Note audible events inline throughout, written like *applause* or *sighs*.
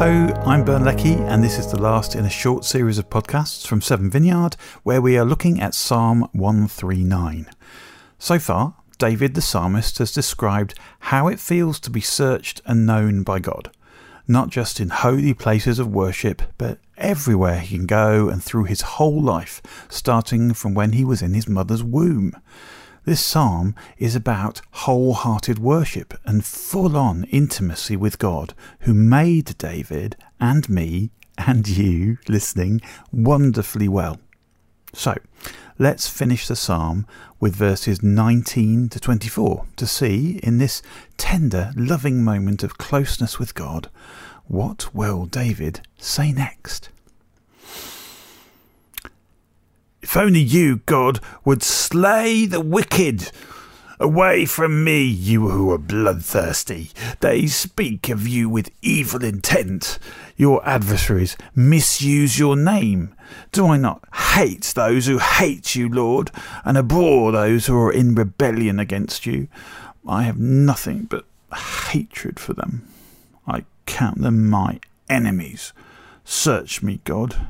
Hello, I'm Bern Leckie, and this is the last in a short series of podcasts from Seven Vineyard, where we are looking at Psalm 139. So far, David the psalmist has described how it feels to be searched and known by God, not just in holy places of worship, but everywhere he can go and through his whole life, starting from when he was in his mother's womb. This psalm is about wholehearted worship and full on intimacy with God, who made David and me and you listening wonderfully well. So, let's finish the psalm with verses 19 to 24 to see, in this tender, loving moment of closeness with God, what will David say next? If only you, God, would slay the wicked. Away from me, you who are bloodthirsty. They speak of you with evil intent. Your adversaries misuse your name. Do I not hate those who hate you, Lord, and abhor those who are in rebellion against you? I have nothing but hatred for them. I count them my enemies. Search me, God,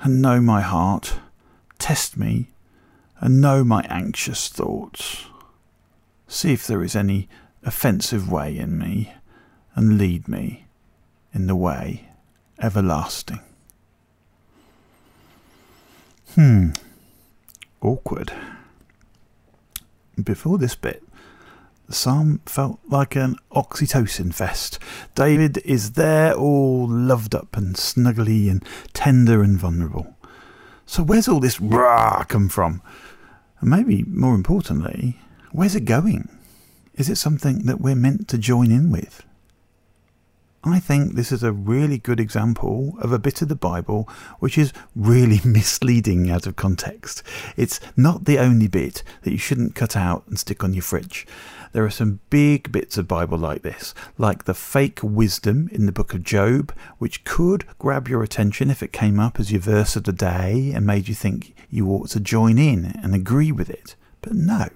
and know my heart Test me and know my anxious thoughts. See if there is any offensive way in me, and lead me in the way everlasting. Hmm. Awkward. Before this bit, the psalm felt like an oxytocin fest. David is there all loved up and snuggly and tender and vulnerable. So where's all this rah come from? And maybe more importantly, where's it going? Is it something that we're meant to join in with? I think this is a really good example of a bit of the Bible which is really *laughs* misleading out of context. It's not the only bit that you shouldn't cut out and stick on your fridge. There are some big bits of Bible like this, like the fake wisdom in the book of Job, which could grab your attention if it came up as your verse of the day and made you think you ought to join in and agree with it. But no,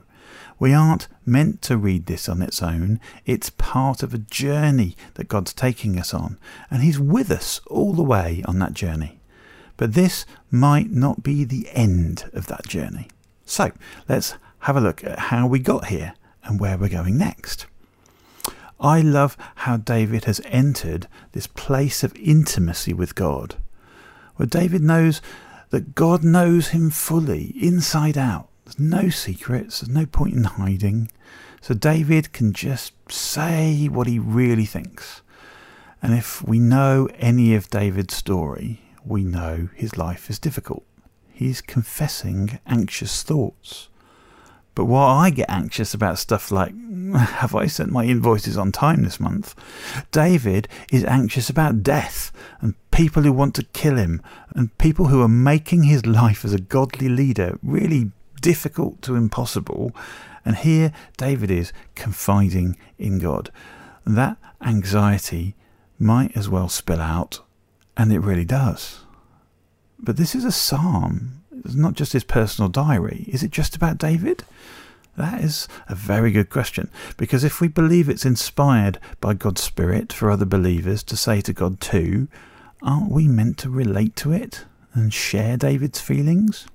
we aren't meant to read this on its own. It's part of a journey that God's taking us on, and He's with us all the way on that journey. But this might not be the end of that journey. So let's have a look at how we got here and where we're going next. I love how David has entered this place of intimacy with God, where David knows that God knows him fully, inside out. There's no secrets, there's no point in hiding. So David can just say what he really thinks. And if we know any of David's story, we know his life is difficult. He's confessing anxious thoughts. But while I get anxious about stuff like, *laughs* have I sent my invoices on time this month? David is anxious about death and people who want to kill him and people who are making his life as a godly leader really difficult to impossible. And here David is confiding in God. That anxiety might as well spill out, and it really does. But this is a psalm it's not just his personal diary. Is it just about David? That is a very good question, because if we believe it's inspired by God's Spirit for other believers to say to God too, aren't we meant to relate to it and share David's feelings?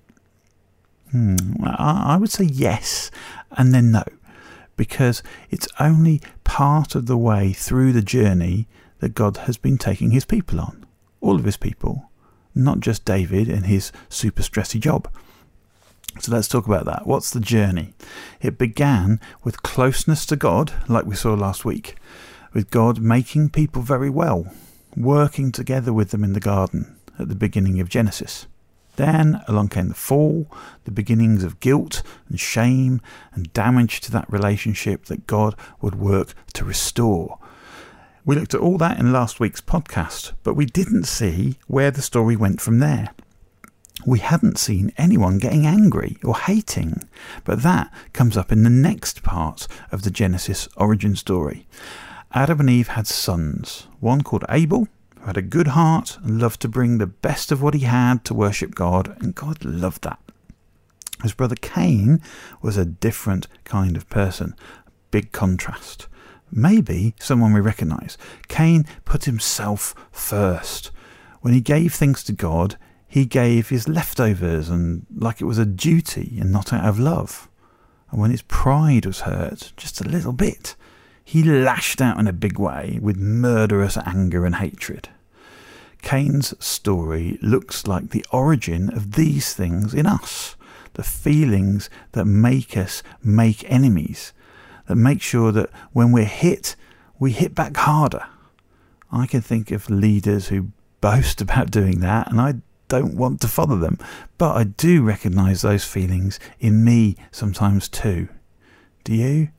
Hmm, I would say yes and then no, because it's only part of the way through the journey that God has been taking his people on, all of his people not just David and his super stressy job. So let's talk about that. What's the journey? It began with closeness to God, like we saw last week, with God making people very well, working together with them in the garden at the beginning of Genesis. Then along came the fall, the beginnings of guilt and shame and damage to that relationship that God would work to restore we looked at all that in last week's podcast, but we didn't see where the story went from there. We hadn't seen anyone getting angry or hating, but that comes up in the next part of the Genesis origin story. Adam and Eve had sons, one called Abel, had a good heart and loved to bring the best of what he had to worship God, and God loved that. His brother Cain was a different kind of person, big contrast. Maybe someone we recognise. Cain put himself first. When he gave things to God, he gave his leftovers and like it was a duty and not out of love. And when his pride was hurt, just a little bit, he lashed out in a big way with murderous anger and hatred. Cain's story looks like the origin of these things in us, the feelings that make us make enemies, that make sure that when we're hit, we hit back harder. I can think of leaders who boast *laughs* about doing that, and I don't want to follow them, but I do recognise those feelings in me sometimes too. Do you?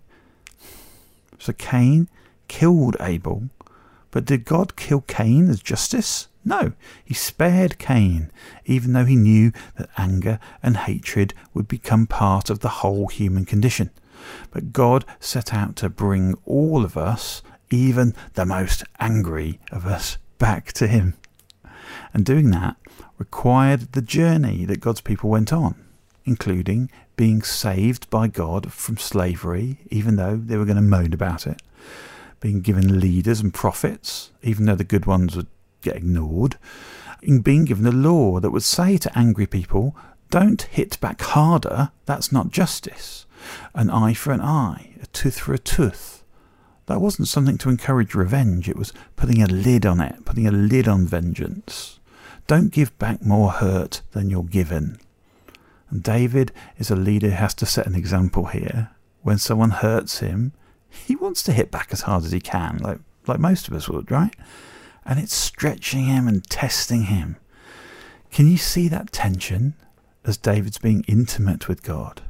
So Cain killed Abel, but did God kill Cain as justice? No, he spared Cain, even though he knew that anger and hatred would become part of the whole human condition. But God set out to bring all of us, even the most angry of us, back to him. And doing that required the journey that God's people went on, including being saved by God from slavery, even though they were going to moan about it, being given leaders and prophets, even though the good ones would get ignored, and being given a law that would say to angry people, don't hit back harder, that's not justice. An eye for an eye, a tooth for a tooth. That wasn't something to encourage revenge, it was putting a lid on it, putting a lid on vengeance. Don't give back more hurt than you're given. And David is a leader who has to set an example here. When someone hurts him, he wants to hit back as hard as he can, like, like most of us would, right? And it's stretching him and testing him. Can you see that tension as David's being intimate with God?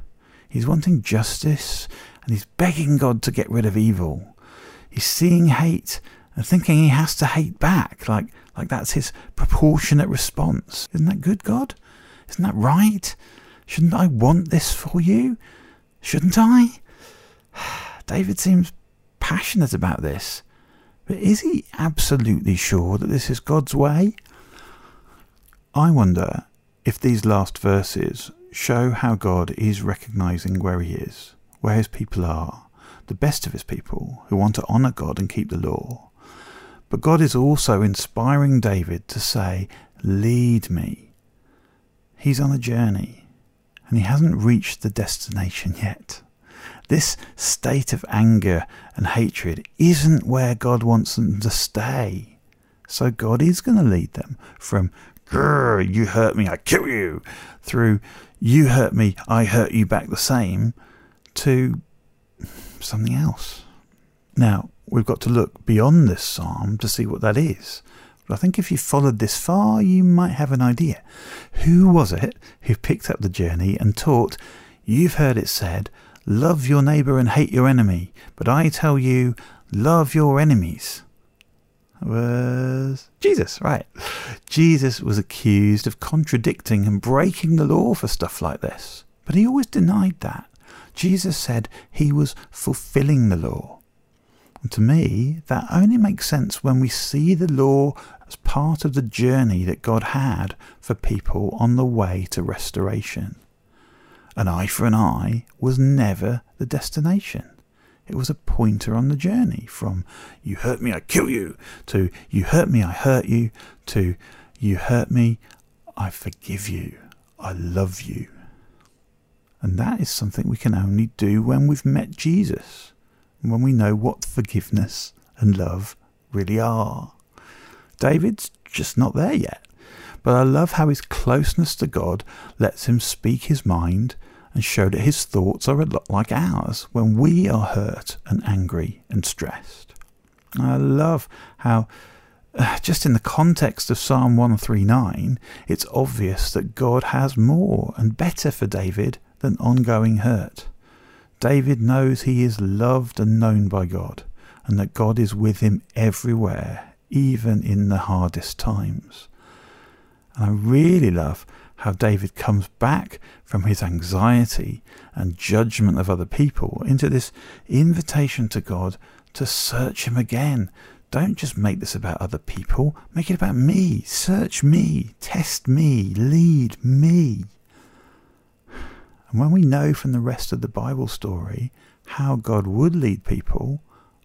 He's wanting justice and he's begging God to get rid of evil. He's seeing hate and thinking he has to hate back, like like that's his proportionate response. Isn't that good, God? Isn't that right? Shouldn't I want this for you? Shouldn't I? *sighs* David seems passionate about this. But is he absolutely sure that this is God's way? I wonder if these last verses show how God is recognizing where he is, where his people are, the best of his people who want to honour God and keep the law, but God is also inspiring David to say, Lead me. He's on a journey and he hasn't reached the destination yet. This state of anger and hatred isn't where God wants them to stay. So God is going to lead them from, you hurt me, I kill you, through, you hurt me, I hurt you back the same, to something else. Now, we've got to look beyond this psalm to see what that is. But I think if you followed this far, you might have an idea. Who was it who picked up the journey and taught, You've heard it said, Love your neighbour and hate your enemy, but I tell you, love your enemies? was Jesus, right. Jesus was accused of contradicting and breaking the law for stuff like this, but he always denied that. Jesus said he was fulfilling the law. And to me, that only makes sense when we see the law as part of the journey that God had for people on the way to restoration. An eye for an eye was never the destination. It was a pointer on the journey from you hurt me, I kill you, to you hurt me, I hurt you, to you hurt me, I forgive you, I love you. And that is something we can only do when we've met Jesus when we know what forgiveness and love really are. David's just not there yet, but I love how his closeness to God lets him speak his mind and show that his thoughts are a lot like ours when we are hurt and angry and stressed. I love how, uh, just in the context of Psalm 139, it's obvious that God has more and better for David than ongoing hurt. David knows he is loved and known by God, and that God is with him everywhere, even in the hardest times. And I really love how David comes back from his anxiety and judgment of other people into this invitation to God to search him again. Don't just make this about other people, make it about me. Search me, test me, lead me. And when we know from the rest of the Bible story how God would lead people,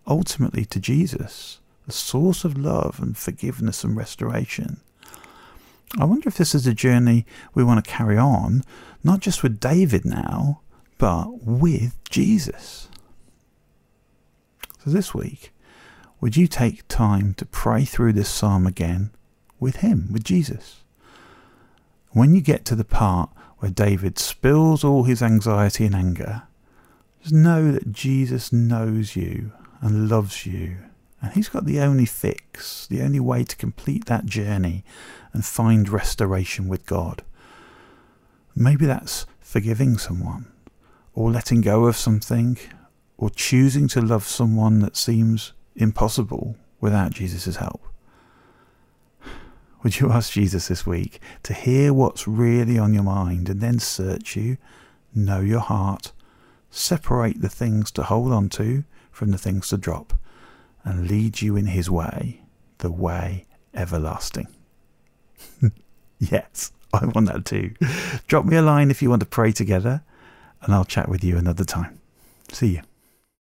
ultimately to Jesus, the source of love and forgiveness and restoration. I wonder if this is a journey we want to carry on, not just with David now, but with Jesus. So this week, would you take time to pray through this psalm again with Him, with Jesus? When you get to the part where David spills all his anxiety and anger, just know that Jesus knows you and loves you, and He's got the only fix, the only way to complete that journey and find restoration with God. Maybe that's forgiving someone, or letting go of something, or choosing to love someone that seems impossible without Jesus' help. Would you ask Jesus this week to hear what's really on your mind and then search you, know your heart, separate the things to hold on to from the things to drop, and lead you in his way, the way everlasting? *laughs* yes, I want that too. Drop me a line if you want to pray together, and I'll chat with you another time. See you.